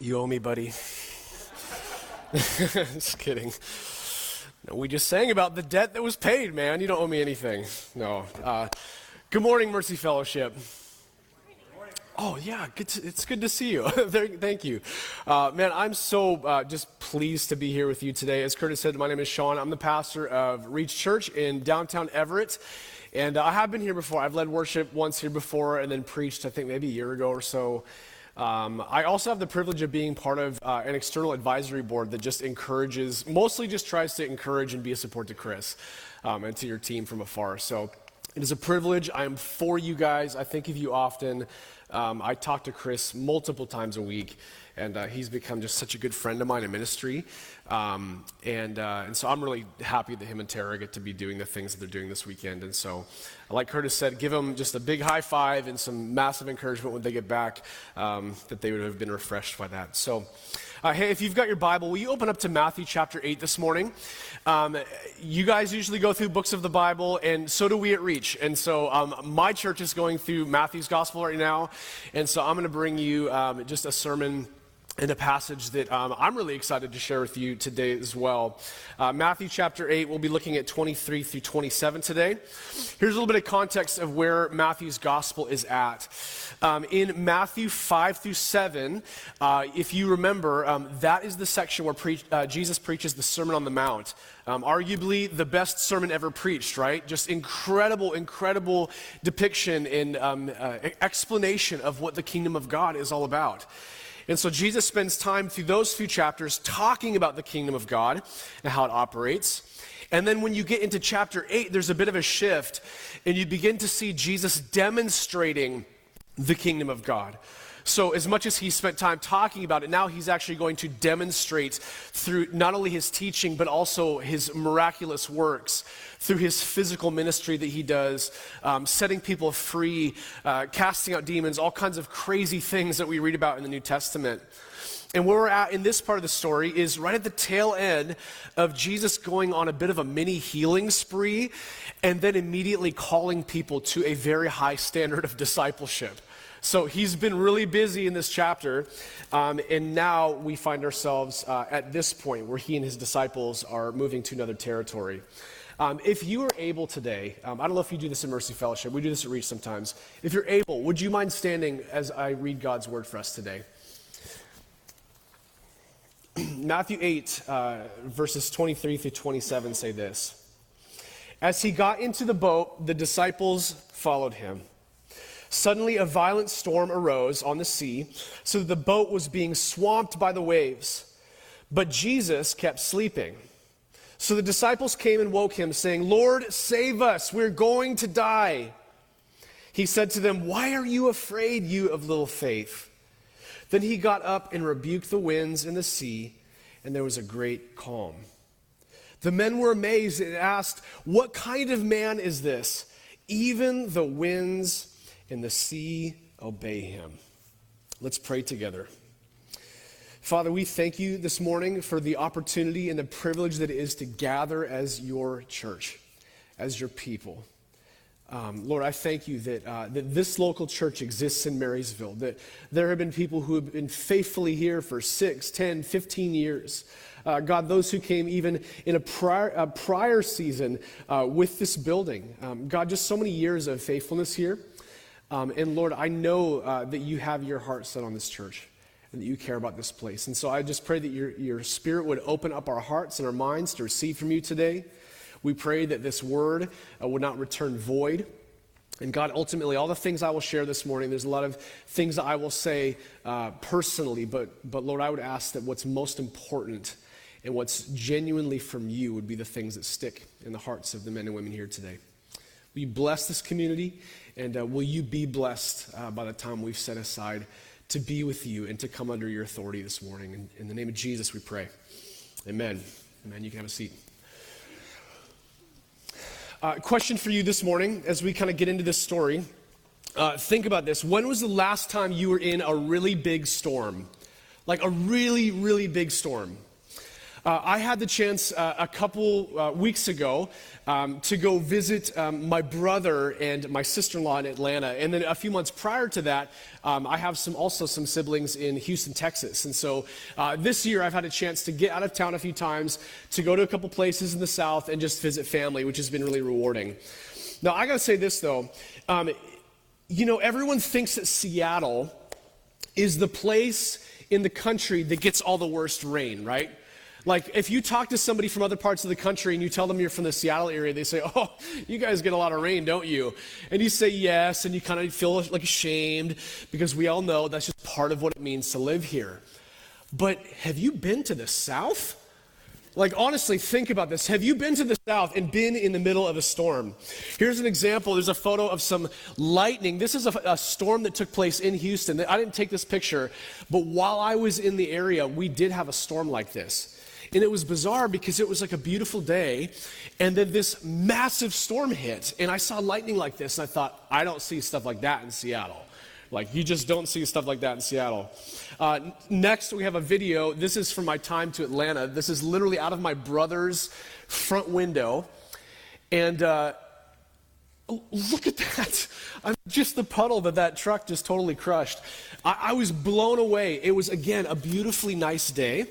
You owe me, buddy. just kidding. No, we just sang about the debt that was paid, man. You don't owe me anything. No. Uh, good morning, Mercy Fellowship. Oh, yeah, good to, it's good to see you. Thank you. Uh, man, I'm so uh, just pleased to be here with you today. As Curtis said, my name is Sean. I'm the pastor of Reach Church in downtown Everett. And uh, I have been here before. I've led worship once here before and then preached, I think, maybe a year ago or so. Um, I also have the privilege of being part of uh, an external advisory board that just encourages, mostly just tries to encourage and be a support to Chris um, and to your team from afar. So it is a privilege. I am for you guys. I think of you often. Um, I talk to Chris multiple times a week, and uh, he's become just such a good friend of mine in ministry. Um, and, uh, and so I'm really happy that him and Tara get to be doing the things that they're doing this weekend. And so, like Curtis said, give them just a big high five and some massive encouragement when they get back, um, that they would have been refreshed by that. So, uh, hey, if you've got your Bible, will you open up to Matthew chapter 8 this morning? Um, you guys usually go through books of the Bible, and so do we at Reach. And so um, my church is going through Matthew's gospel right now. And so I'm going to bring you um, just a sermon and a passage that um, I'm really excited to share with you today as well. Uh, Matthew chapter 8, we'll be looking at 23 through 27 today. Here's a little bit of context of where Matthew's gospel is at. Um, in Matthew 5 through 7, uh, if you remember, um, that is the section where pre- uh, Jesus preaches the Sermon on the Mount. Um, arguably the best sermon ever preached, right? Just incredible, incredible depiction and um, uh, explanation of what the kingdom of God is all about. And so Jesus spends time through those few chapters talking about the kingdom of God and how it operates. And then when you get into chapter 8, there's a bit of a shift, and you begin to see Jesus demonstrating the kingdom of God. So, as much as he spent time talking about it, now he's actually going to demonstrate through not only his teaching, but also his miraculous works, through his physical ministry that he does, um, setting people free, uh, casting out demons, all kinds of crazy things that we read about in the New Testament. And where we're at in this part of the story is right at the tail end of Jesus going on a bit of a mini healing spree and then immediately calling people to a very high standard of discipleship. So he's been really busy in this chapter, um, and now we find ourselves uh, at this point where he and his disciples are moving to another territory. Um, if you are able today, um, I don't know if you do this in Mercy Fellowship, we do this at Reach sometimes. If you're able, would you mind standing as I read God's word for us today? Matthew 8, uh, verses 23 through 27 say this As he got into the boat, the disciples followed him. Suddenly, a violent storm arose on the sea, so that the boat was being swamped by the waves. But Jesus kept sleeping. So the disciples came and woke him, saying, Lord, save us, we're going to die. He said to them, Why are you afraid, you of little faith? Then he got up and rebuked the winds and the sea, and there was a great calm. The men were amazed and asked, What kind of man is this? Even the winds and the sea obey him. Let's pray together. Father, we thank you this morning for the opportunity and the privilege that it is to gather as your church, as your people. Um, Lord, I thank you that, uh, that this local church exists in Marysville, that there have been people who have been faithfully here for 6, 10, 15 years. Uh, God, those who came even in a prior, a prior season uh, with this building. Um, God, just so many years of faithfulness here. Um, and Lord, I know uh, that you have your heart set on this church and that you care about this place. And so I just pray that your, your spirit would open up our hearts and our minds to receive from you today. We pray that this word uh, would not return void. And God, ultimately, all the things I will share this morning, there's a lot of things that I will say uh, personally, but, but Lord, I would ask that what's most important and what's genuinely from you would be the things that stick in the hearts of the men and women here today. You bless this community? And uh, will you be blessed uh, by the time we've set aside to be with you and to come under your authority this morning? In, in the name of Jesus, we pray. Amen. Amen. You can have a seat. Uh, question for you this morning as we kind of get into this story. Uh, think about this. When was the last time you were in a really big storm? Like a really, really big storm? Uh, I had the chance uh, a couple uh, weeks ago um, to go visit um, my brother and my sister-in-law in Atlanta, and then a few months prior to that, um, I have some also some siblings in Houston, Texas, and so uh, this year I've had a chance to get out of town a few times to go to a couple places in the South and just visit family, which has been really rewarding. Now I got to say this though, um, you know everyone thinks that Seattle is the place in the country that gets all the worst rain, right? Like, if you talk to somebody from other parts of the country and you tell them you're from the Seattle area, they say, Oh, you guys get a lot of rain, don't you? And you say yes, and you kind of feel like ashamed because we all know that's just part of what it means to live here. But have you been to the South? Like, honestly, think about this. Have you been to the South and been in the middle of a storm? Here's an example. There's a photo of some lightning. This is a, a, storm that took place in Houston. I didn't take this picture, but while I was in the area, we did have a storm like this. And it was bizarre because it was like a beautiful day, and then this massive storm hit. And I saw lightning like this, and I thought, I don't see stuff like that in Seattle. Like, you just don't see stuff like that in Seattle. Uh, next, we have a video. This is from my time to Atlanta. This is literally out of my brother's front window. And uh, look at that. I'm just the puddle that that truck just totally crushed. I, I was blown away. It was, again, a beautifully nice day.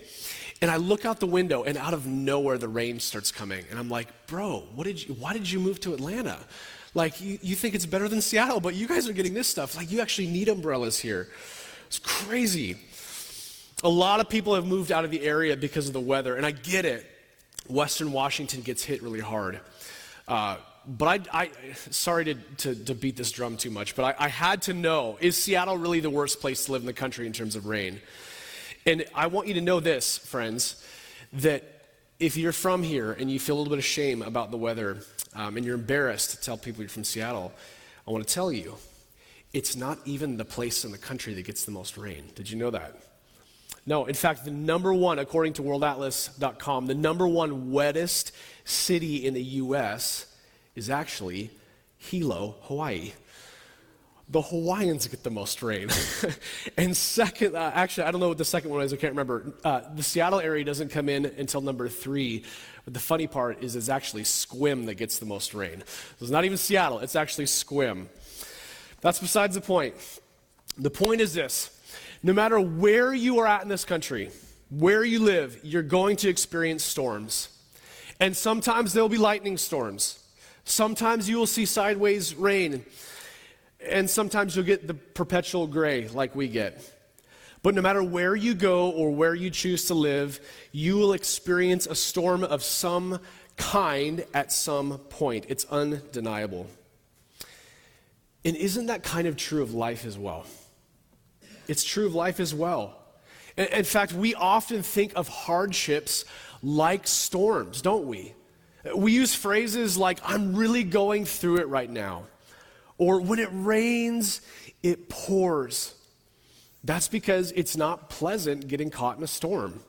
And I look out the window, and out of nowhere, the rain starts coming. And I'm like, bro, what did you, why did you move to Atlanta? Like, you, you think it's better than Seattle, but you guys are getting this stuff. Like, you actually need umbrellas here. It's crazy. A lot of people have moved out of the area because of the weather, and I get it. Western Washington gets hit really hard. Uh, but I, I sorry to, to, to, beat this drum too much, but I, I had to know is Seattle really the worst place to live in the country in terms of rain? And I want you to know this, friends, that if you're from here and you feel a little bit of shame about the weather um, and you're embarrassed to tell people you're from Seattle, I want to tell you, it's not even the place in the country that gets the most rain. Did you know that? No, in fact, the number one, according to worldatlas.com, the number one wettest city in the U.S. is actually Hilo, Hawaii the Hawaiians get the most rain. and second, uh, actually, I don't know what the second one is, I can't remember. Uh, the Seattle area doesn't come in until number three. But the funny part is it's actually Sequim that gets the most rain. So it's not even Seattle, it's actually Sequim. That's besides the point. The point is this no matter where you are at in this country, where you live, you're going to experience storms. And sometimes there'll be lightning storms. Sometimes you will see sideways rain and sometimes you'll get the perpetual gray like we get. But no matter where you go or where you choose to live, you will experience a storm of some kind at some point. It's undeniable. And isn't that kind of true of life as well? It's true of life as well. In fact, we often think of hardships like storms, don't we? We use phrases like, I'm really going through it right now. Or when it rains, it pours. That's because it's not pleasant getting caught in a storm.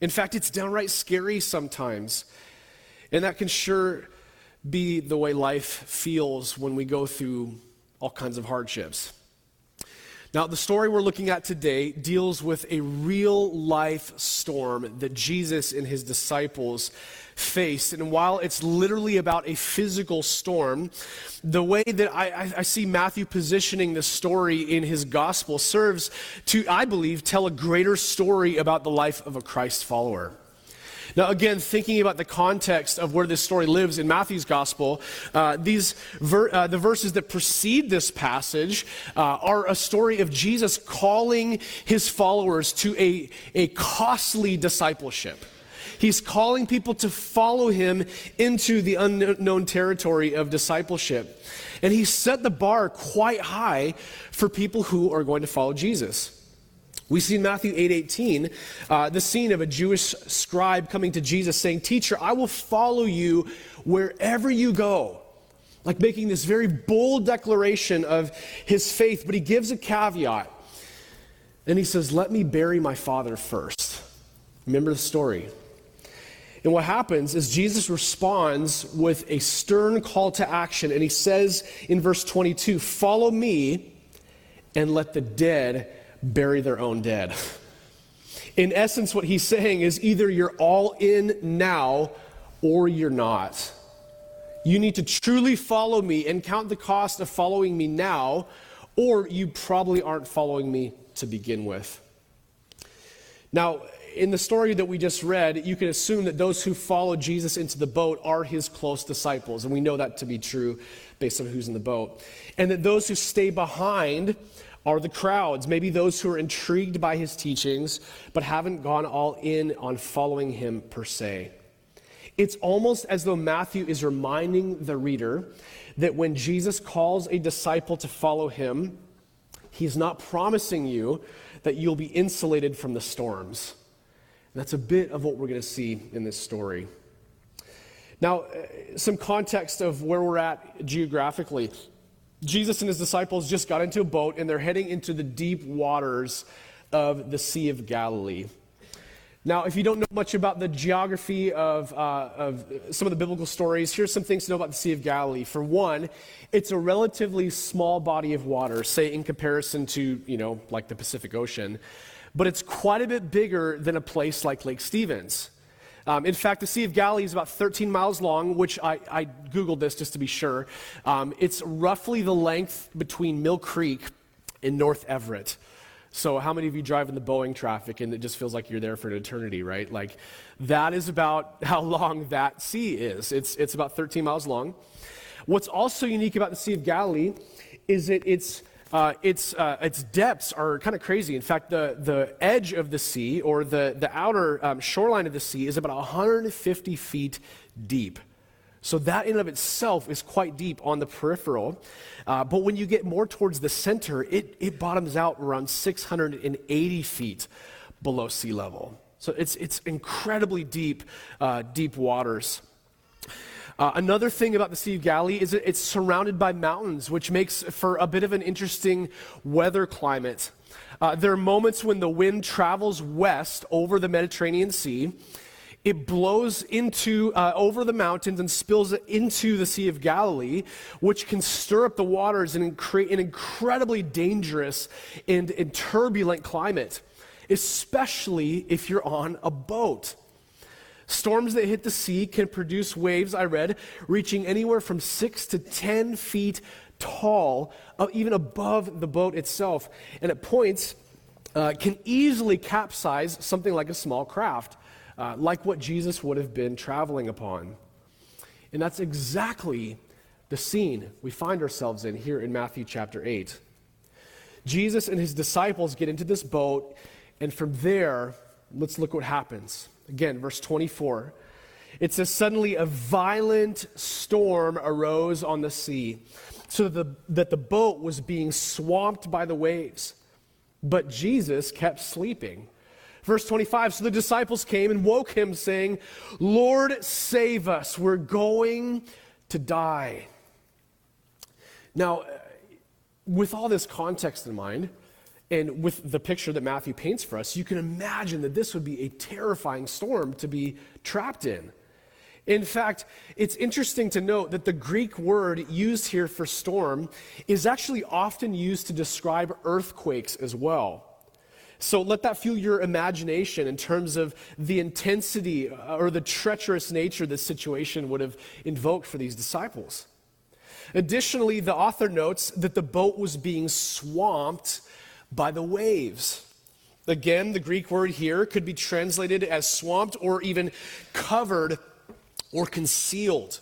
In fact, it's downright scary sometimes. And that can sure be the way life feels when we go through all kinds of hardships. Now, the story we're looking at today deals with a real life storm that Jesus and his disciples faced. And while it's literally about a physical storm, the way that I, I, see Matthew positioning the story in his gospel serves to, I believe, tell a greater story about the life of a Christ follower. Now, again, thinking about the context of where this story lives in Matthew's gospel, uh, these ver- uh, the verses that precede this passage uh, are a story of Jesus calling his followers to a, a costly discipleship. He's calling people to follow him into the unknown territory of discipleship. And he set the bar quite high for people who are going to follow Jesus. We see in Matthew 8 18, uh, the scene of a Jewish scribe coming to Jesus saying, Teacher, I will follow you wherever you go. Like making this very bold declaration of his faith, but he gives a caveat. And he says, Let me bury my father first. Remember the story. And what happens is Jesus responds with a stern call to action. And he says in verse 22 Follow me and let the dead bury their own dead. In essence, what he's saying is either you're all in now or you're not. You need to truly follow me and count the cost of following me now, or you probably aren't following me to begin with. Now, in the story that we just read, you can assume that those who follow Jesus into the boat are his close disciples, and we know that to be true based on who's in the boat. And that those who stay behind are the crowds, maybe those who are intrigued by his teachings, but haven't gone all in on following him per se. It's almost as though Matthew is reminding the reader that when Jesus calls a disciple to follow him, he's not promising you that you'll be insulated from the storms. And that's a bit of what we're going to see in this story. Now, uh, some context of where we're at geographically. Jesus and his disciples just got into a boat and they're heading into the deep waters of the Sea of Galilee. Now, if you don't know much about the geography of, uh, of some of the biblical stories, here's some things to know about the Sea of Galilee. For one, it's a relatively small body of water, say in comparison to, you know, like the Pacific Ocean, but it's quite a bit bigger than a place like Lake Stevens. Um, in fact, the Sea of Galilee is about 13 miles long, which I, I Googled this just to be sure. Um, it's roughly the length between Mill Creek and North Everett. So, how many of you drive in the Boeing traffic and it just feels like you're there for an eternity, right? Like, that is about how long that sea is. It's, it's about 13 miles long. What's also unique about the Sea of Galilee is that it's uh, its, uh, its depths are kind of crazy. In fact, the, the edge of the sea, or the, the outer um, shoreline of the sea, is about 150 feet deep. So that in and of itself is quite deep on the peripheral. Uh, but when you get more towards the center, it, it bottoms out around 680 feet below sea level. So it's, it's incredibly deep, uh, deep waters. Uh, another thing about the Sea of Galilee is it's surrounded by mountains, which makes for a bit of an interesting weather climate. Uh, there are moments when the wind travels west over the Mediterranean Sea. It blows into uh, over the mountains and spills into the Sea of Galilee, which can stir up the waters and create an incredibly dangerous and, and turbulent climate, especially if you're on a boat. Storms that hit the sea can produce waves, I read, reaching anywhere from six to 10 feet tall, uh, even above the boat itself. And at points, uh, can easily capsize something like a small craft, uh, like what Jesus would have been traveling upon. And that's exactly the scene we find ourselves in here in Matthew chapter 8. Jesus and his disciples get into this boat, and from there, let's look what happens. Again, verse 24. It says, Suddenly a violent storm arose on the sea, so that the, that the boat was being swamped by the waves. But Jesus kept sleeping. Verse 25 So the disciples came and woke him, saying, Lord, save us. We're going to die. Now, with all this context in mind, and with the picture that Matthew paints for us, you can imagine that this would be a terrifying storm to be trapped in. In fact, it's interesting to note that the Greek word used here for storm is actually often used to describe earthquakes as well. So let that fuel your imagination in terms of the intensity uh, or the treacherous nature this situation would have invoked for these disciples. Additionally, the author notes that the boat was being swamped by the waves. Again, the Greek word here could be translated as swamped or even covered or concealed.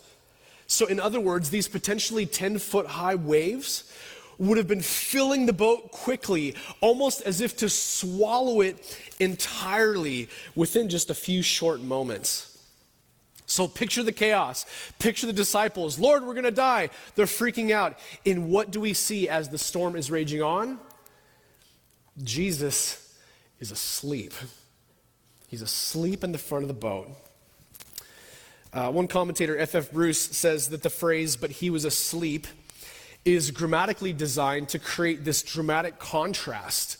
So, in other words, these potentially 10 foot high waves would have been filling the boat quickly, almost as if to swallow it entirely within just a few short moments. So picture the chaos. Picture the disciples. Lord, we're going to die. They're freaking out. And what do we see as the storm is raging on? Jesus is asleep. He's asleep in the front of the boat. Uh, one commentator, F.F. Bruce, says that the phrase, but he was asleep, is grammatically designed to create this dramatic contrast.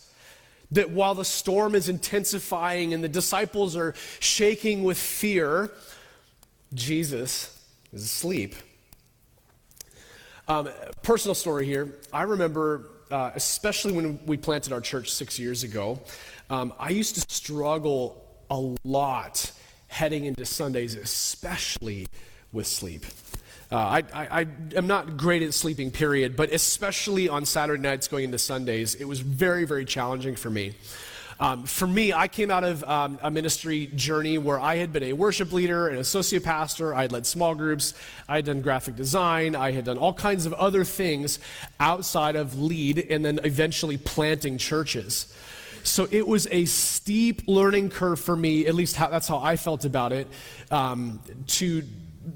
That while the storm is intensifying and the disciples are shaking with fear, Jesus is asleep. Um, personal story here. I remember uh, especially when we planted our church six years ago, um, I used to struggle a lot heading into Sundays, especially with sleep. Uh, I, I, I, am not great at sleeping, period, but especially on Saturday nights going into Sundays, it was very, very challenging for me. Um, for me, I came out of um, a ministry journey where I had been a worship leader, an associate pastor, I had led small groups, I had done graphic design, I had done all kinds of other things outside of lead and then eventually planting churches. So it was a steep learning curve for me, at least how, that's how I felt about it, um, to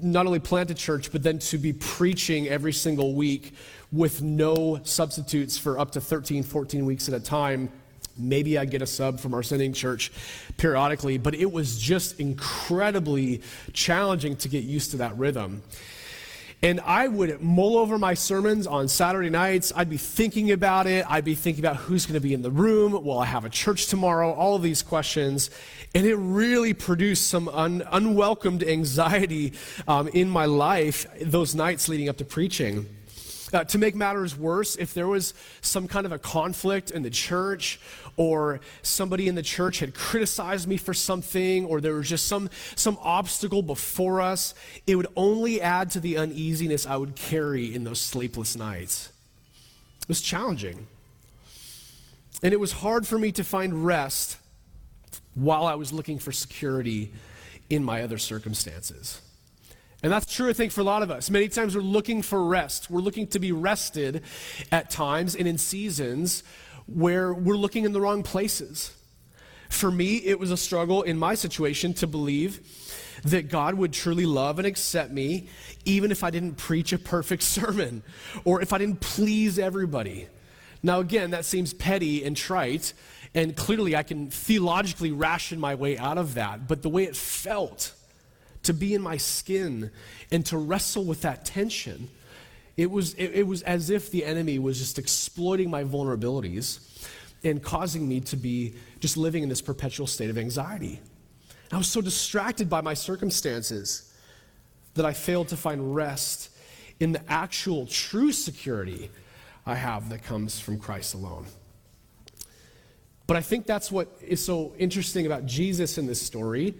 not only plant a church, but then to be preaching every single week with no substitutes for up to 13, 14 weeks at a time Maybe I get a sub from our sending church periodically, but it was just incredibly challenging to get used to that rhythm. And I would mull over my sermons on Saturday nights. I'd be thinking about it. I'd be thinking about who's going to be in the room. Will I have a church tomorrow? All of these questions. And it really produced some un- unwelcomed anxiety um, in my life those nights leading up to preaching. Uh, to make matters worse, if there was some kind of a conflict in the church, or somebody in the church had criticized me for something, or there was just some, some obstacle before us, it would only add to the uneasiness I would carry in those sleepless nights. It was challenging. And it was hard for me to find rest while I was looking for security in my other circumstances. And that's true, I think, for a lot of us. Many times we're looking for rest. We're looking to be rested at times and in seasons where we're looking in the wrong places. For me, it was a struggle in my situation to believe that God would truly love and accept me even if I didn't preach a perfect sermon or if I didn't please everybody. Now, again, that seems petty and trite, and clearly I can theologically ration my way out of that. But the way it felt, to be in my skin and to wrestle with that tension. It was, it, it, was as if the enemy was just exploiting my vulnerabilities and causing me to be just living in this perpetual state of anxiety. I was so distracted by my circumstances that I failed to find rest in the actual true security I have that comes from Christ alone. But I think that's what is so interesting about Jesus in this story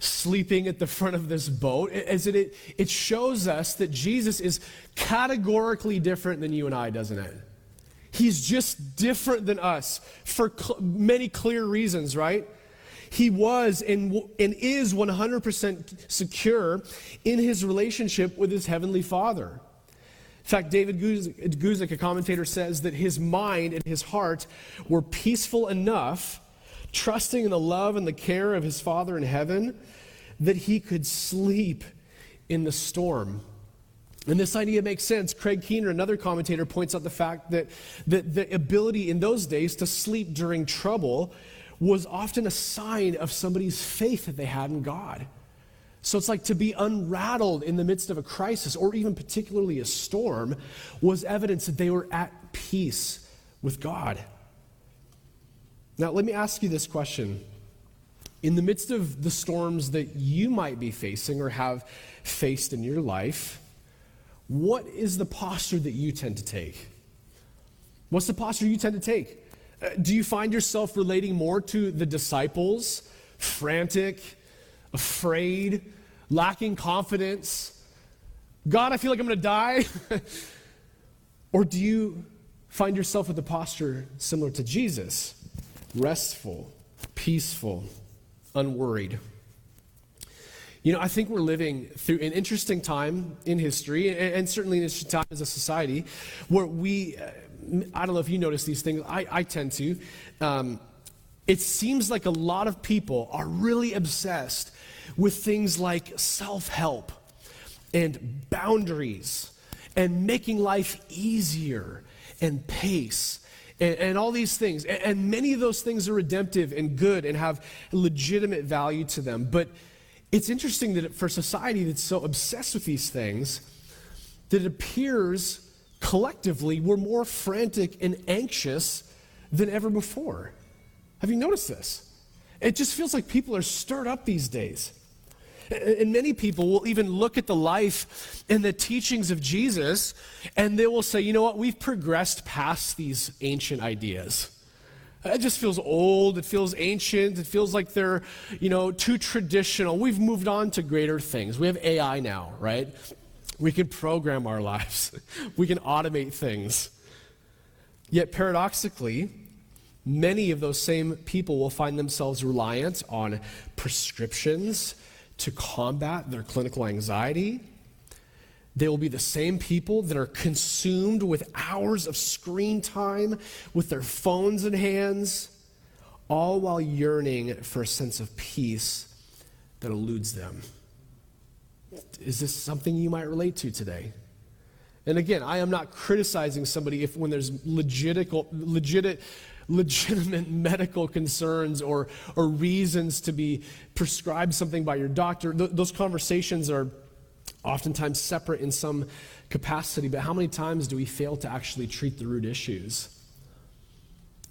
sleeping at the front of this boat is that it, it shows us that Jesus is categorically different than you and I, doesn't it? He's just different than us for cl- many clear reasons, right? He was and, and is 100% secure in his relationship with his heavenly Father. In fact, David Guzik, a commentator, says that his mind and his heart were peaceful enough trusting in the love and the care of his Father in heaven, that he could sleep in the storm. And this idea makes sense. Craig Keener, another commentator, points out the fact that, that the ability in those days to sleep during trouble was often a sign of somebody's faith that they had in God. So it's like to be unrattled in the midst of a crisis or even particularly a storm was evidence that they were at peace with God. Now, let me ask you this question. In the midst of the storms that you might be facing or have faced in your life, what is the posture that you tend to take? What's the posture you tend to take? Uh, do you find yourself relating more to the disciples, frantic, afraid, lacking confidence? God, I feel like I'm going to die? or do you find yourself with a posture similar to Jesus? Restful, peaceful, unworried. You know, I think we're living through an interesting time in history, and, certainly an interesting time as a society, where we, uh, I don't know if you notice these things, I, I tend to. Um, it seems like a lot of people are really obsessed with things like self help and boundaries and making life easier and pace and, and all these things. And, and many of those things are redemptive and good and have legitimate value to them. But it's interesting that for society that's so obsessed with these things, that it appears collectively we're more frantic and anxious than ever before. Have you noticed this? It just feels like people are stirred up these days. And many people will even look at the life and the teachings of Jesus and they will say, you know what, we've progressed past these ancient ideas. It just feels old. It feels ancient. It feels like they're, you know, too traditional. We've moved on to greater things. We have AI now, right? We can program our lives. we can automate things. Yet paradoxically, many of those same people will find themselves reliant on prescriptions to combat their clinical anxiety. They will be the same people that are consumed with hours of screen time with their phones in hands, all while yearning for a sense of peace that eludes them. Is this something you might relate to today? And again, I am not criticizing somebody if when there's legit, legit, legitimate medical concerns or, or reasons to be prescribed something by your doctor. Th- those conversations are oftentimes separate in some capacity, but how many times do we fail to actually treat the root issues?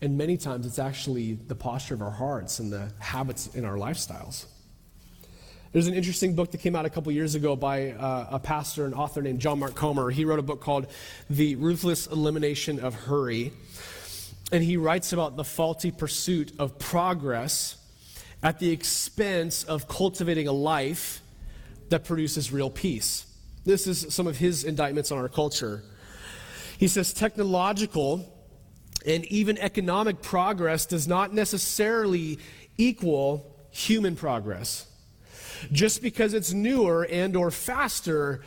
And many times it's actually the posture of our hearts and the habits in our lifestyles. There's an interesting book that came out a couple years ago by uh, a pastor and author named John Mark Comer. He wrote a book called The Ruthless Elimination of Hurry. And he writes about the faulty pursuit of progress at the expense of cultivating a life that produces real peace. This is some of his indictments on our culture. He says technological and even economic progress does not necessarily equal human progress. Just because it's newer and or faster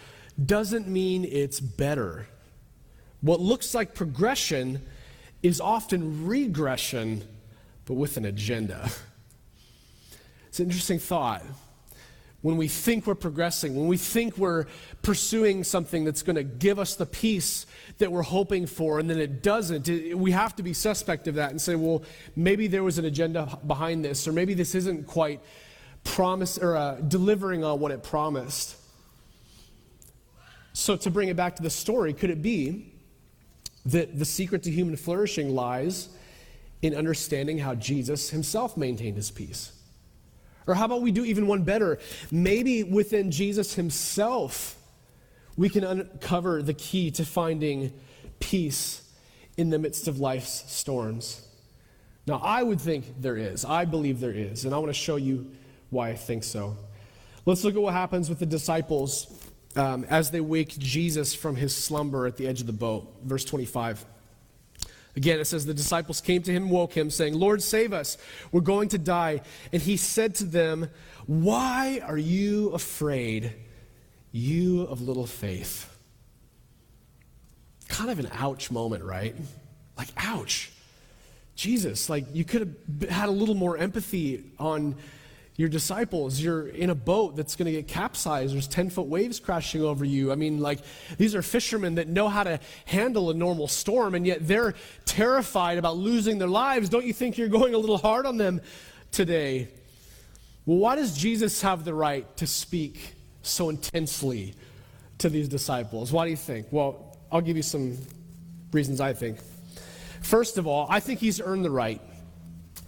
doesn't mean it's better. What looks like progression is often regression, but with an agenda. It's an interesting thought. When we think we're progressing, when we think we're pursuing something that's going to give us the peace that we're hoping for, and then it doesn't, we have to be suspect of that and say, well, maybe there was an agenda behind this, or maybe this isn't quite promise or uh, delivering on what it promised. So, to bring it back to the story, could it be that the secret to human flourishing lies in understanding how Jesus himself maintained his peace? Or how about we do even one better? Maybe within Jesus himself, we can uncover the key to finding peace in the midst of life's storms. Now, I would think there is. I believe there is. And I want to show you why I think so. Let's look at what happens with the disciples um, as they wake Jesus from his slumber at the edge of the boat. Verse 25. Again, it says, The disciples came to him, woke him, saying, Lord, save us. We're going to die. And he said to them, Why are you afraid, you of little faith? Kind of an ouch moment, right? Like, ouch. Jesus, like, you could have had a little more empathy on your disciples, you're in a boat that's going to get capsized. There's 10 foot waves crashing over you. I mean, like, these are fishermen that know how to handle a normal storm, and yet they're terrified about losing their lives. Don't you think you're going a little hard on them today? Well, why does Jesus have the right to speak so intensely to these disciples? Why do you think? Well, I'll give you some reasons I think. First of all, I think he's earned the right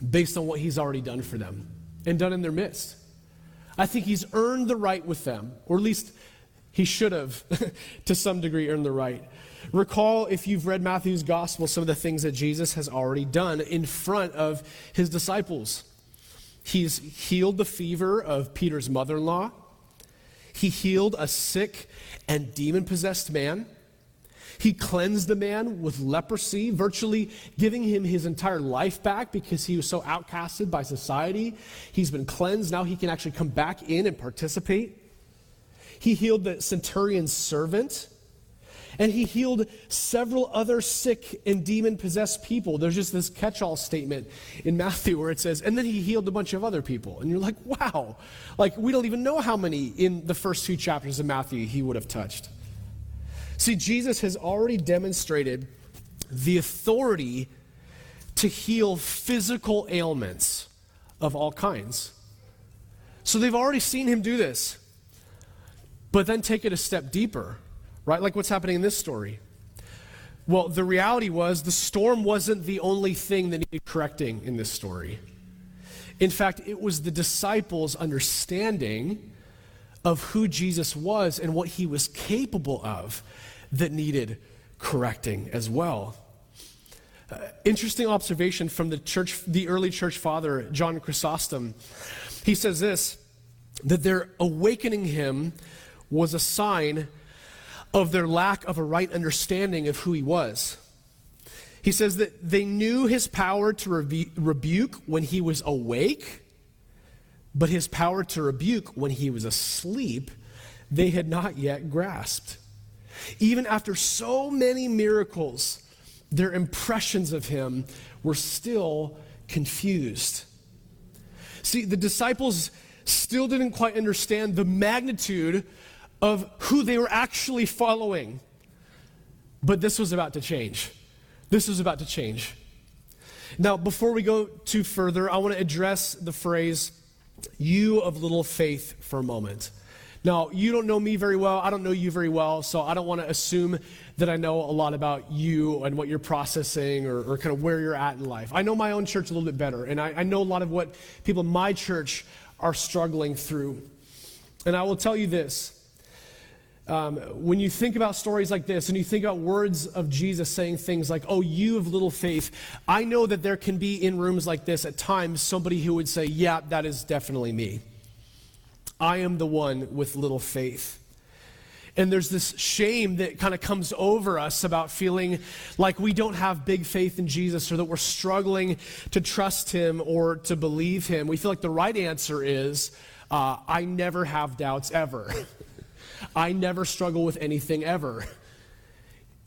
based on what he's already done for them and done in their midst. I think he's earned the right with them, or at least he should have, to some degree, earned the right. Recall, if you've read Matthew's gospel, some of the things that Jesus has already done in front of his disciples. He's healed the fever of Peter's mother in law, he healed a sick and demon possessed man. He cleansed the man with leprosy, virtually giving him his entire life back because he was so outcasted by society. He's been cleansed. Now he can actually come back in and participate. He healed the centurion's servant. And he healed several other sick and demon possessed people. There's just this catch all statement in Matthew where it says, and then he healed a bunch of other people. And you're like, wow. Like, we don't even know how many in the first two chapters of Matthew he would have touched. See, Jesus has already demonstrated the authority to heal physical ailments of all kinds. So they've already seen him do this. But then take it a step deeper, right? Like what's happening in this story. Well, the reality was the storm wasn't the only thing that needed correcting in this story. In fact, it was the disciples' understanding of who Jesus was and what he was capable of that needed correcting as well. Uh, interesting observation from the church, the early church father, John Chrysostom. He says this that their awakening him was a sign of their lack of a right understanding of who he was. He says that they knew his power to rebu- rebuke when he was awake, but his power to rebuke when he was asleep, they had not yet grasped. Even after so many miracles, their impressions of him were still confused. See, the disciples still didn't quite understand the magnitude of who they were actually following. But this was about to change. This was about to change. Now, before we go too further, I want to address the phrase, you of little faith, for a moment. Now, you don't know me very well. I don't know you very well, so I don't want to assume that I know a lot about you and what you're processing or, or, kind of where you're at in life. I know my own church a little bit better, and I, I know a lot of what people in my church are struggling through. And I will tell you this um, when you think about stories like this and you think about words of Jesus saying things like, Oh, you of little faith, I know that there can be in rooms like this at times somebody who would say, Yeah, that is definitely me. I am the one with little faith. And there's this shame that kind of comes over us about feeling like we don't have big faith in Jesus or that we're struggling to trust him or to believe him. We feel like the right answer is, uh, I never have doubts ever. I never struggle with anything ever.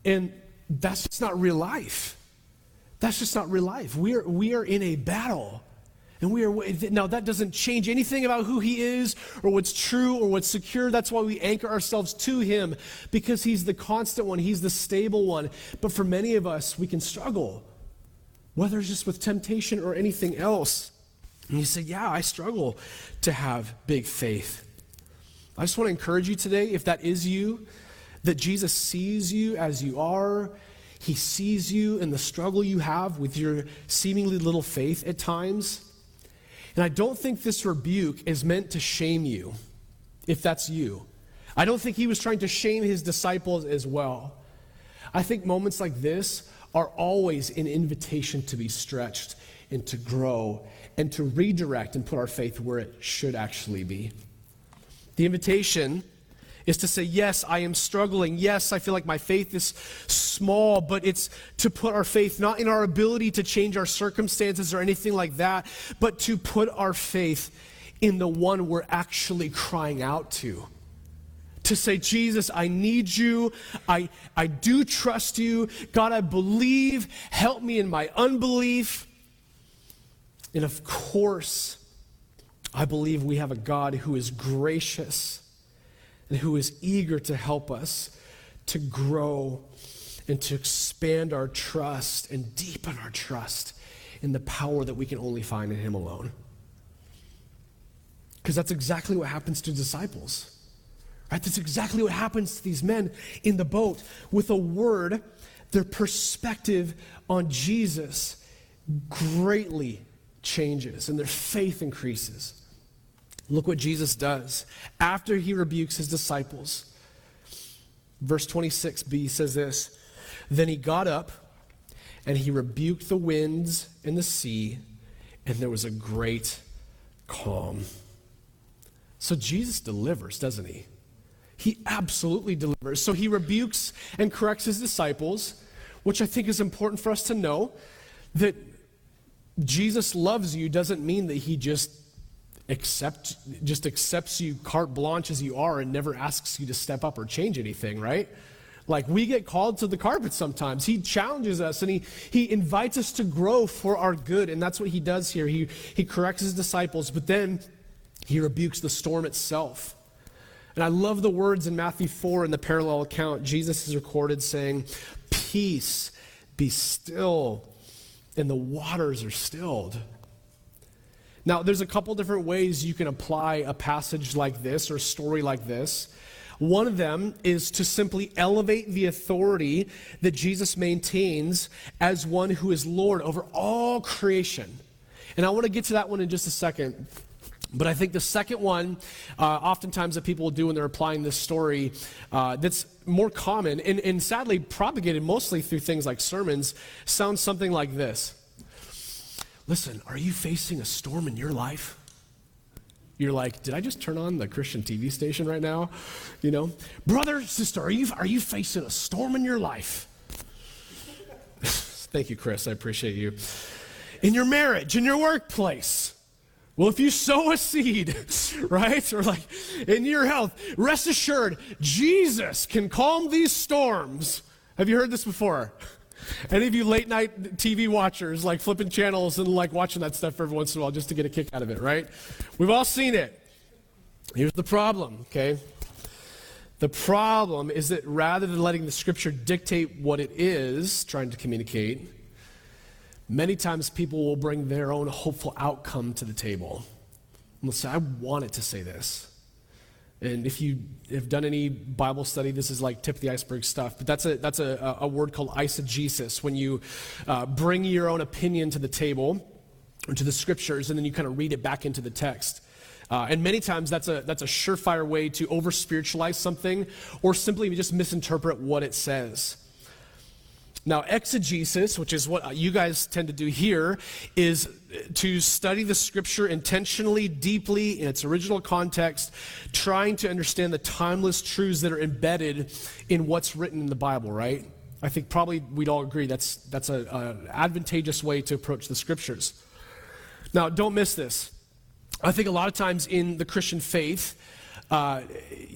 And that's just not real life. That's just not real life. We are, we are in a battle. And we are, now that doesn't change anything about who he is or what's true or what's secure. That's why we anchor ourselves to him because he's the constant one, he's the stable one. But for many of us, we can struggle, whether it's just with temptation or anything else. And you say, Yeah, I struggle to have big faith. I just want to encourage you today, if that is you, that Jesus sees you as you are. He sees you in the struggle you have with your seemingly little faith at times. And I don't think this rebuke is meant to shame you, if that's you. I don't think he was trying to shame his disciples as well. I think moments like this are always an invitation to be stretched and to grow and to redirect and put our faith where it should actually be. The invitation is to say, Yes, I am struggling. Yes, I feel like my faith is small, but it's to put our faith not in our ability to change our circumstances or anything like that, but to put our faith in the one we're actually crying out to. To say, Jesus, I need you. I, I do trust you. God, I believe. Help me in my unbelief. And of course, I believe we have a God who is gracious and who is eager to help us to grow and to expand our trust and deepen our trust in the power that we can only find in Him alone. Because that's exactly what happens to disciples. Right? That's exactly what happens to these men in the boat. With a word, their perspective on Jesus greatly changes and their faith increases. Look what Jesus does after he rebukes his disciples. Verse 26b says this Then he got up and he rebuked the winds and the sea, and there was a great calm. So Jesus delivers, doesn't he? He absolutely delivers. So he rebukes and corrects his disciples, which I think is important for us to know that Jesus loves you doesn't mean that he just accept just accepts you carte blanche as you are and never asks you to step up or change anything, right? Like we get called to the carpet sometimes. He challenges us and he, he invites us to grow for our good. And that's what he does here. He, he corrects his disciples, but then he rebukes the storm itself. And I love the words in Matthew 4 in the parallel account. Jesus is recorded saying, Peace, be still. And the waters are stilled. Now, there's a couple different ways you can apply a passage like this or a story like this. One of them is to simply elevate the authority that Jesus maintains as one who is Lord over all creation. And I want to get to that one in just a second. But I think the second one, uh, oftentimes that people will do when they're applying this story, uh, that's more common and, and sadly propagated mostly through things like sermons, sounds something like this Listen, are you facing a storm in your life? You're like, did I just turn on the Christian TV station right now? You know, brother, sister, are you, are you facing a storm in your life? Thank you, Chris. I appreciate you. In your marriage, in your workplace. Well, if you sow a seed, right, or like in your health, rest assured, Jesus can calm these storms. Have you heard this before? Any of you late night TV watchers, like flipping channels and like watching that stuff every once in a while just to get a kick out of it, right? We've all seen it. Here's the problem, okay? The problem is that rather than letting the scripture dictate what it is trying to communicate, many times people will bring their own hopeful outcome to the table. And they'll say, I want it to say this. And if you have done any Bible study, this is like tip of the iceberg stuff. But that's a, that's a, a word called eisegesis, when you uh, bring your own opinion to the table or to the scriptures and then you kind of read it back into the text. Uh, and many times that's a, that's a surefire way to over spiritualize something or simply just misinterpret what it says. Now, exegesis, which is what you guys tend to do here, is to study the scripture intentionally, deeply, in its original context, trying to understand the timeless truths that are embedded in what's written in the Bible, right? I think probably we'd all agree that's, that's an advantageous way to approach the scriptures. Now, don't miss this. I think a lot of times in the Christian faith, uh,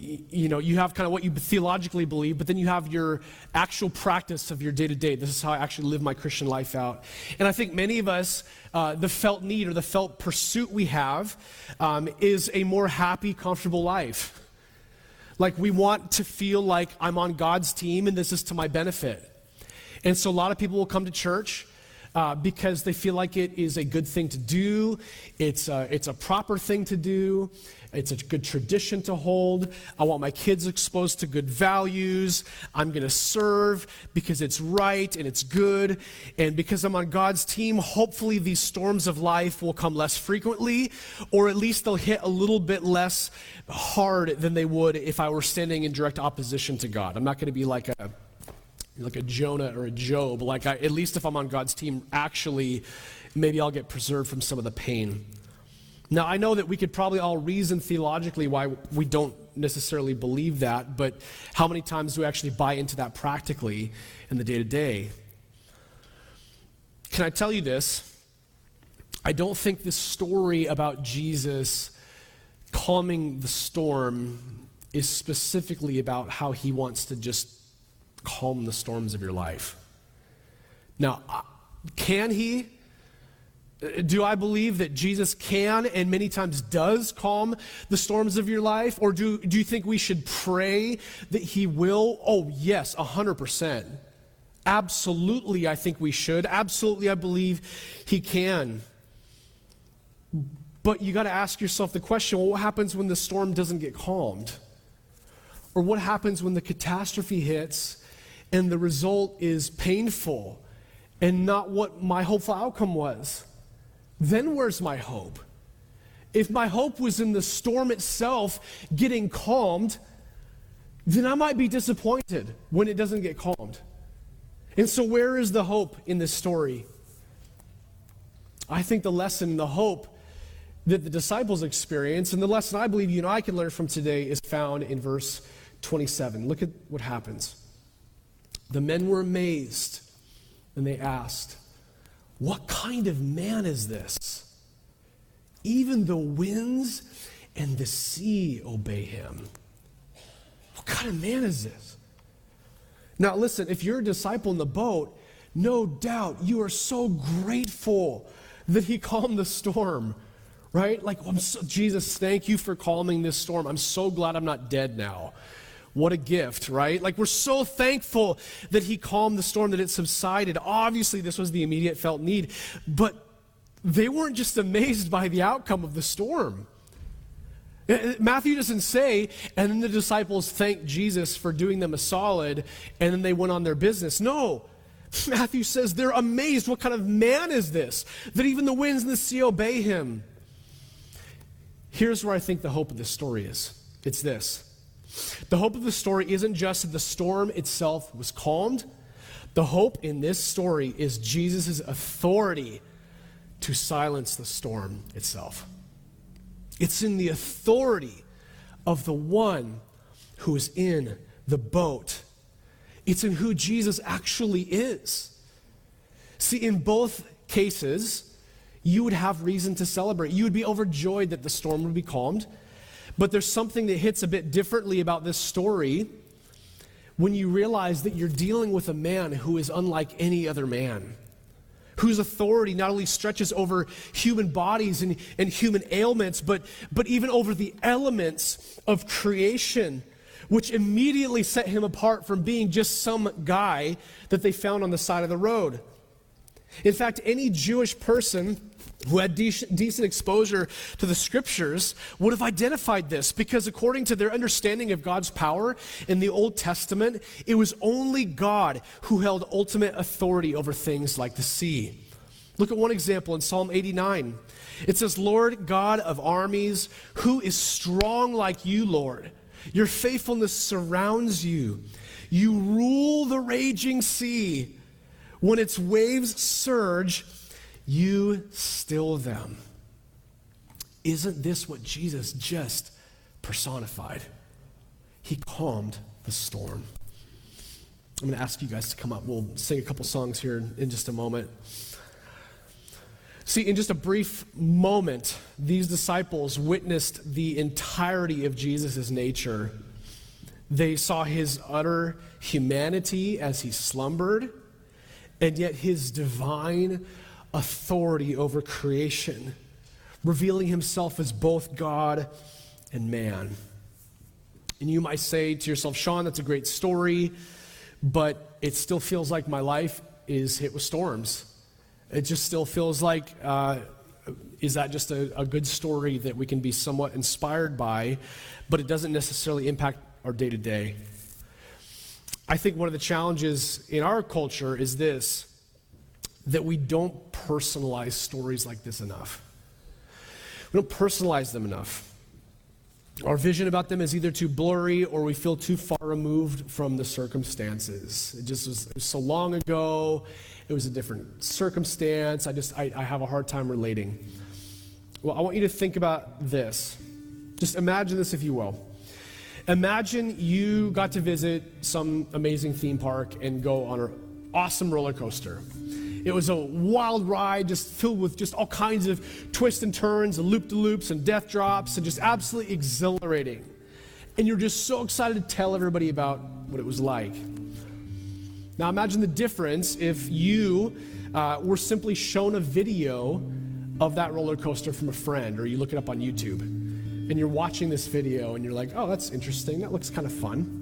you know, you have kind of what you theologically believe, but then you have your actual practice of your day to day. This is how I actually live my Christian life out. And I think many of us, uh, the felt need or the felt pursuit we have um, is a more happy, comfortable life. Like we want to feel like I'm on God's team and this is to my benefit. And so a lot of people will come to church. Uh, because they feel like it is a good thing to do, it's a, it's a proper thing to do, it's a good tradition to hold. I want my kids exposed to good values. I'm going to serve because it's right and it's good. And because I'm on God's team, hopefully these storms of life will come less frequently, or at least they'll hit a little bit less hard than they would if I were standing in direct opposition to God. I'm not going to be like a like a Jonah or a Job. Like I, at least if I'm on God's team, actually, maybe I'll get preserved from some of the pain. Now, I know that we could probably all reason theologically why we don't necessarily believe that, but how many times do we actually buy into that practically in the day to day? Can I tell you this? I don't think this story about Jesus calming the storm is specifically about how he wants to just calm the storms of your life. Now, uh, can he? Do I believe that Jesus can and many times does calm the storms of your life? Or do, do you think we should pray that He will? Oh, yes, 100%. Absolutely, I think we should. Absolutely, I believe He can. But you got to ask yourself the question well, what happens when the storm doesn't get calmed? Or what happens when the catastrophe hits and the result is painful and not what my hopeful outcome was? then where's my hope? If my hope was in the storm itself getting calmed, then I might be disappointed when it doesn't get calmed. And so, where is the hope in this story? I think the lesson, the hope that the disciples experience, and the lesson I believe you and I can learn from today is found in verse 27. Look at what happens. The men were amazed, and they asked, what kind of man is this? Even the winds and the sea obey him. What kind of man is this? Now, listen, if you're a disciple in the boat, no doubt you are so grateful that he calmed the storm, right? Like, so, Jesus, thank you for calming this storm. I'm so glad I'm not dead now. What a gift, right? Like, we're so thankful that he calmed the storm, that it subsided. Obviously, this was the immediate felt need, but they weren't just amazed by the outcome of the storm. Uh, uh, Matthew doesn't say, and then the disciples thanked Jesus for doing them a solid, and then they went on their business. No. Matthew says they're amazed. What kind of man is this? That even the winds and the sea obey him. Here's where I think the hope of this story is it's this. The hope of the story isn't just that the storm itself was calmed. The hope in this story is Jesus' authority to silence the storm itself. It's in the authority of the one who is in the boat. It's in who Jesus actually is. See, in both cases, you would have reason to celebrate. You would be overjoyed that the storm would be calmed. But there's something that hits a bit differently about this story when you realize that you're dealing with a man who is unlike any other man, whose authority not only stretches over human bodies and, and human ailments, but, but even over the elements of creation, which immediately set him apart from being just some guy that they found on the side of the road. In fact, any Jewish person who had de- decent exposure to the scriptures would have identified this because, according to their understanding of God's power in the Old Testament, it was only God who held ultimate authority over things like the sea. Look at one example in Psalm 89. It says, Lord God of armies, who is strong like you, Lord? Your faithfulness surrounds you. You rule the raging sea. When its waves surge, you still them. Isn't this what Jesus just personified? He calmed the storm. I'm going to ask you guys to come up. We'll sing a couple songs here in just a moment. See, in just a brief moment, these disciples witnessed the entirety of Jesus' nature. They saw his utter humanity as he slumbered and yet his divine authority over creation, revealing himself as both God and man. And you might say to yourself, Sean, that's a great story, but it still feels like my life is hit with storms. It just still feels like, uh, is that just a, a good story that we can be somewhat inspired by, but it doesn't necessarily impact our day to day? I think one of the challenges in our culture is this that we don't personalize stories like this enough. We don't personalize them enough. Our vision about them is either too blurry or we feel too far removed from the circumstances. It just was, it was so long ago, it was a different circumstance. I just, I, I have a hard time relating. Well, I want you to think about this. Just imagine this, if you will. Imagine you got to visit some amazing theme park and go on an awesome roller coaster. It was a wild ride, just filled with just all kinds of twists and turns and loop de loops and death drops and just absolutely exhilarating. And you're just so excited to tell everybody about what it was like. Now imagine the difference if you uh, were simply shown a video of that roller coaster from a friend, or you look it up on YouTube, and you're watching this video and you're like, oh, that's interesting, that looks kind of fun.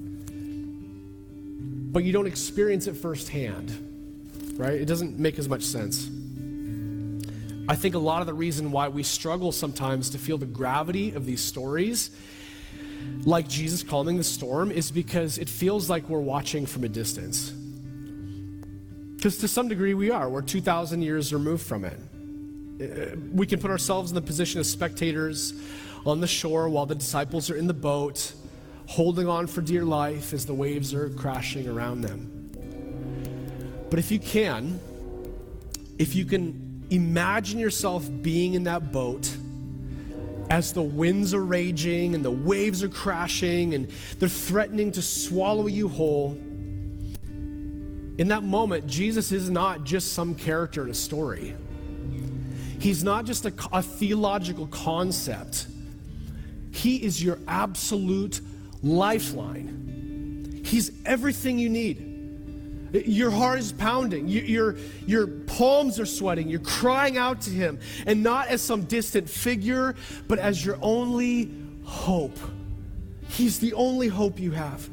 But you don't experience it firsthand right? It doesn't make as much sense. I think a lot of the reason why we struggle sometimes to feel the gravity of these stories, like Jesus calming the storm, is because it feels like we're watching from a distance. Because to some degree we are. We're 2,000 years removed from it. Uh, we can put ourselves in the position of spectators on the shore while the disciples are in the boat, holding on for dear life as the waves are crashing around them. But if you can, if you can imagine yourself being in that boat as the winds are raging and the waves are crashing and they're threatening to swallow you whole, in that moment, Jesus is not just some character in a story. He's not just a, a theological concept. He is your absolute lifeline. He's everything you need. Your heart is pounding. Your, your palms are sweating. You're crying out to Him. And not as some distant figure, but as your only hope. He's the only hope you have.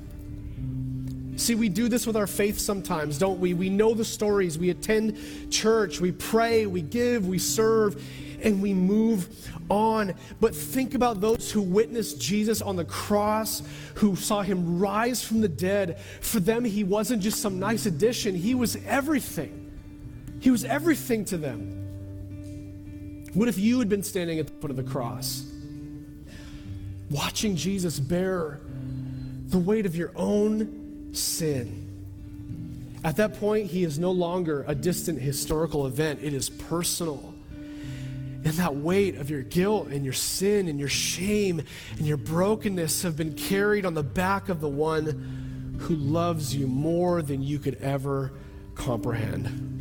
See, we do this with our faith sometimes, don't we? We know the stories. We attend church. We pray. We give. We serve and we move on. But think about those who witnessed Jesus on the cross, who saw him rise from the dead. For them, he wasn't just some nice addition, he was everything. He was everything to them. What if you had been standing at the foot of the cross? watching Jesus bear the weight of your own sin. At that point, he is no longer a distant historical event, it is personal. And that weight of your guilt and your sin and your shame and your brokenness have been carried on the back of the one who loves you more than you could ever comprehend.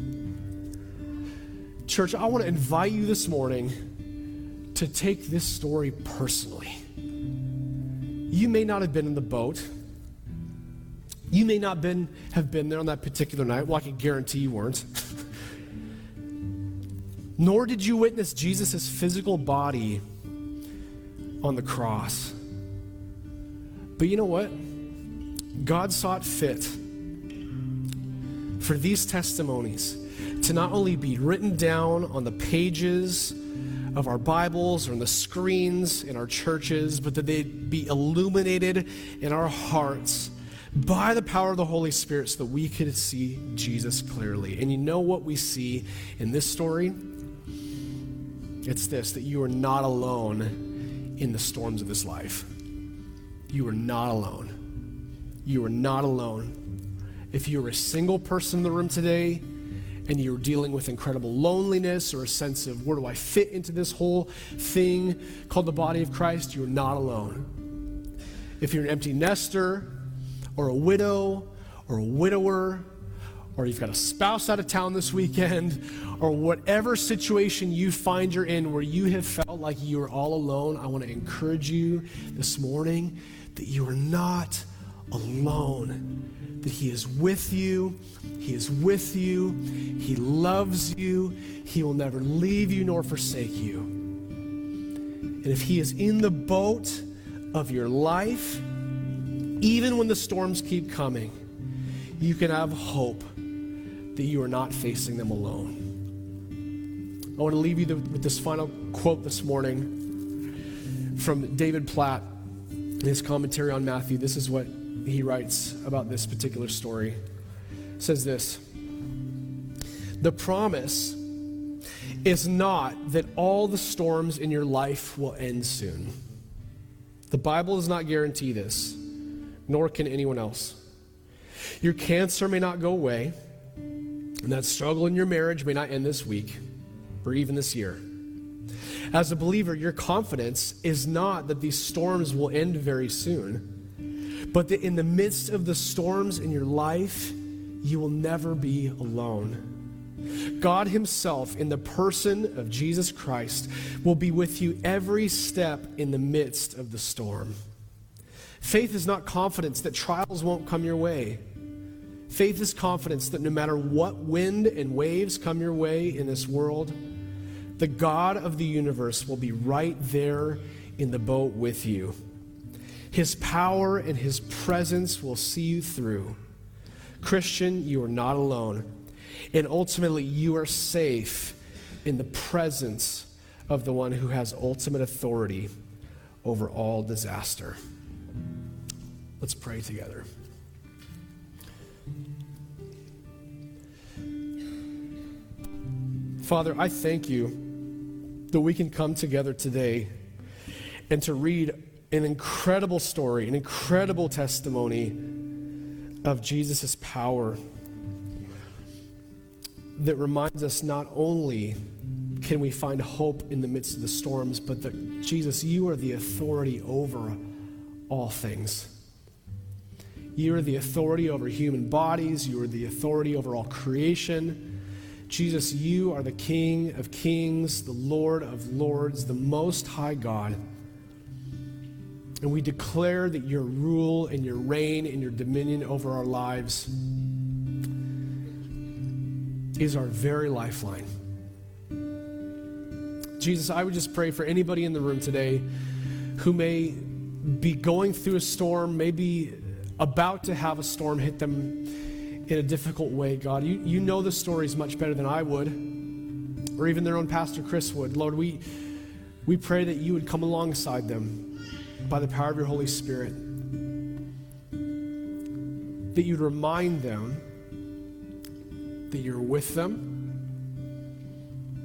Church, I want to invite you this morning to take this story personally. You may not have been in the boat. You may not been, have been there on that particular night. Well, I can guarantee you weren't. Nor did you witness Jesus' physical body on the cross. But you know what? God saw it fit for these testimonies to not only be written down on the pages of our Bibles or on the screens in our churches, but that they'd be illuminated in our hearts by the power of the Holy Spirit so that we could see Jesus clearly. And you know what we see in this story? It's this that you are not alone in the storms of this life. You are not alone. You are not alone. If you're a single person in the room today and you're dealing with incredible loneliness or a sense of where do I fit into this whole thing called the body of Christ, you're not alone. If you're an empty nester or a widow or a widower or you've got a spouse out of town this weekend, or whatever situation you find you're in where you have felt like you are all alone, I want to encourage you this morning that you are not alone. That He is with you. He is with you. He loves you. He will never leave you nor forsake you. And if He is in the boat of your life, even when the storms keep coming, you can have hope that you are not facing them alone. I want to leave you with this final quote this morning from David Platt in his commentary on Matthew. This is what he writes about this particular story. It says this The promise is not that all the storms in your life will end soon. The Bible does not guarantee this, nor can anyone else. Your cancer may not go away. And that struggle in your marriage may not end this week or even this year. As a believer, your confidence is not that these storms will end very soon, but that in the midst of the storms in your life, you will never be alone. God Himself, in the person of Jesus Christ, will be with you every step in the midst of the storm. Faith is not confidence that trials won't come your way. Faith is confidence that no matter what wind and waves come your way in this world, the God of the universe will be right there in the boat with you. His power and his presence will see you through. Christian, you are not alone. And ultimately, you are safe in the presence of the one who has ultimate authority over all disaster. Let's pray together. Father, I thank you that we can come together today and to read an incredible story, an incredible testimony of Jesus' power that reminds us not only can we find hope in the midst of the storms, but that Jesus, you are the authority over all things. You are the authority over human bodies, you are the authority over all creation. Jesus, you are the King of kings, the Lord of lords, the Most High God. And we declare that your rule and your reign and your dominion over our lives is our very lifeline. Jesus, I would just pray for anybody in the room today who may be going through a storm, maybe about to have a storm hit them in a difficult way, God. You, you know the stories much better than I would, or even their own pastor Chris would. Lord, we, we pray that you would come alongside them by the power of your Holy Spirit, that you'd remind them that you're with them,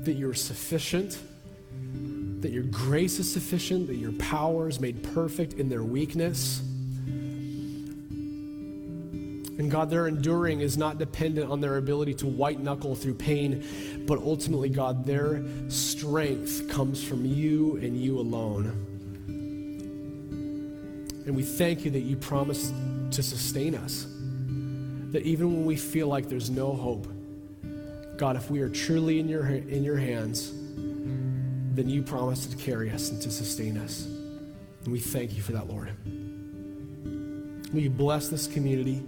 that you're sufficient, that your grace is sufficient, that your power is made perfect in their weakness. And God, their enduring is not dependent on their ability to white knuckle through pain, but ultimately, God, their strength comes from you and you alone. And we thank you that you promise to sustain us. That even when we feel like there's no hope, God, if we are truly in your, in your hands, then you promise to carry us and to sustain us. And we thank you for that, Lord. Will you bless this community?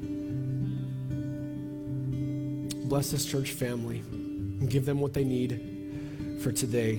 Bless this church family and give them what they need for today.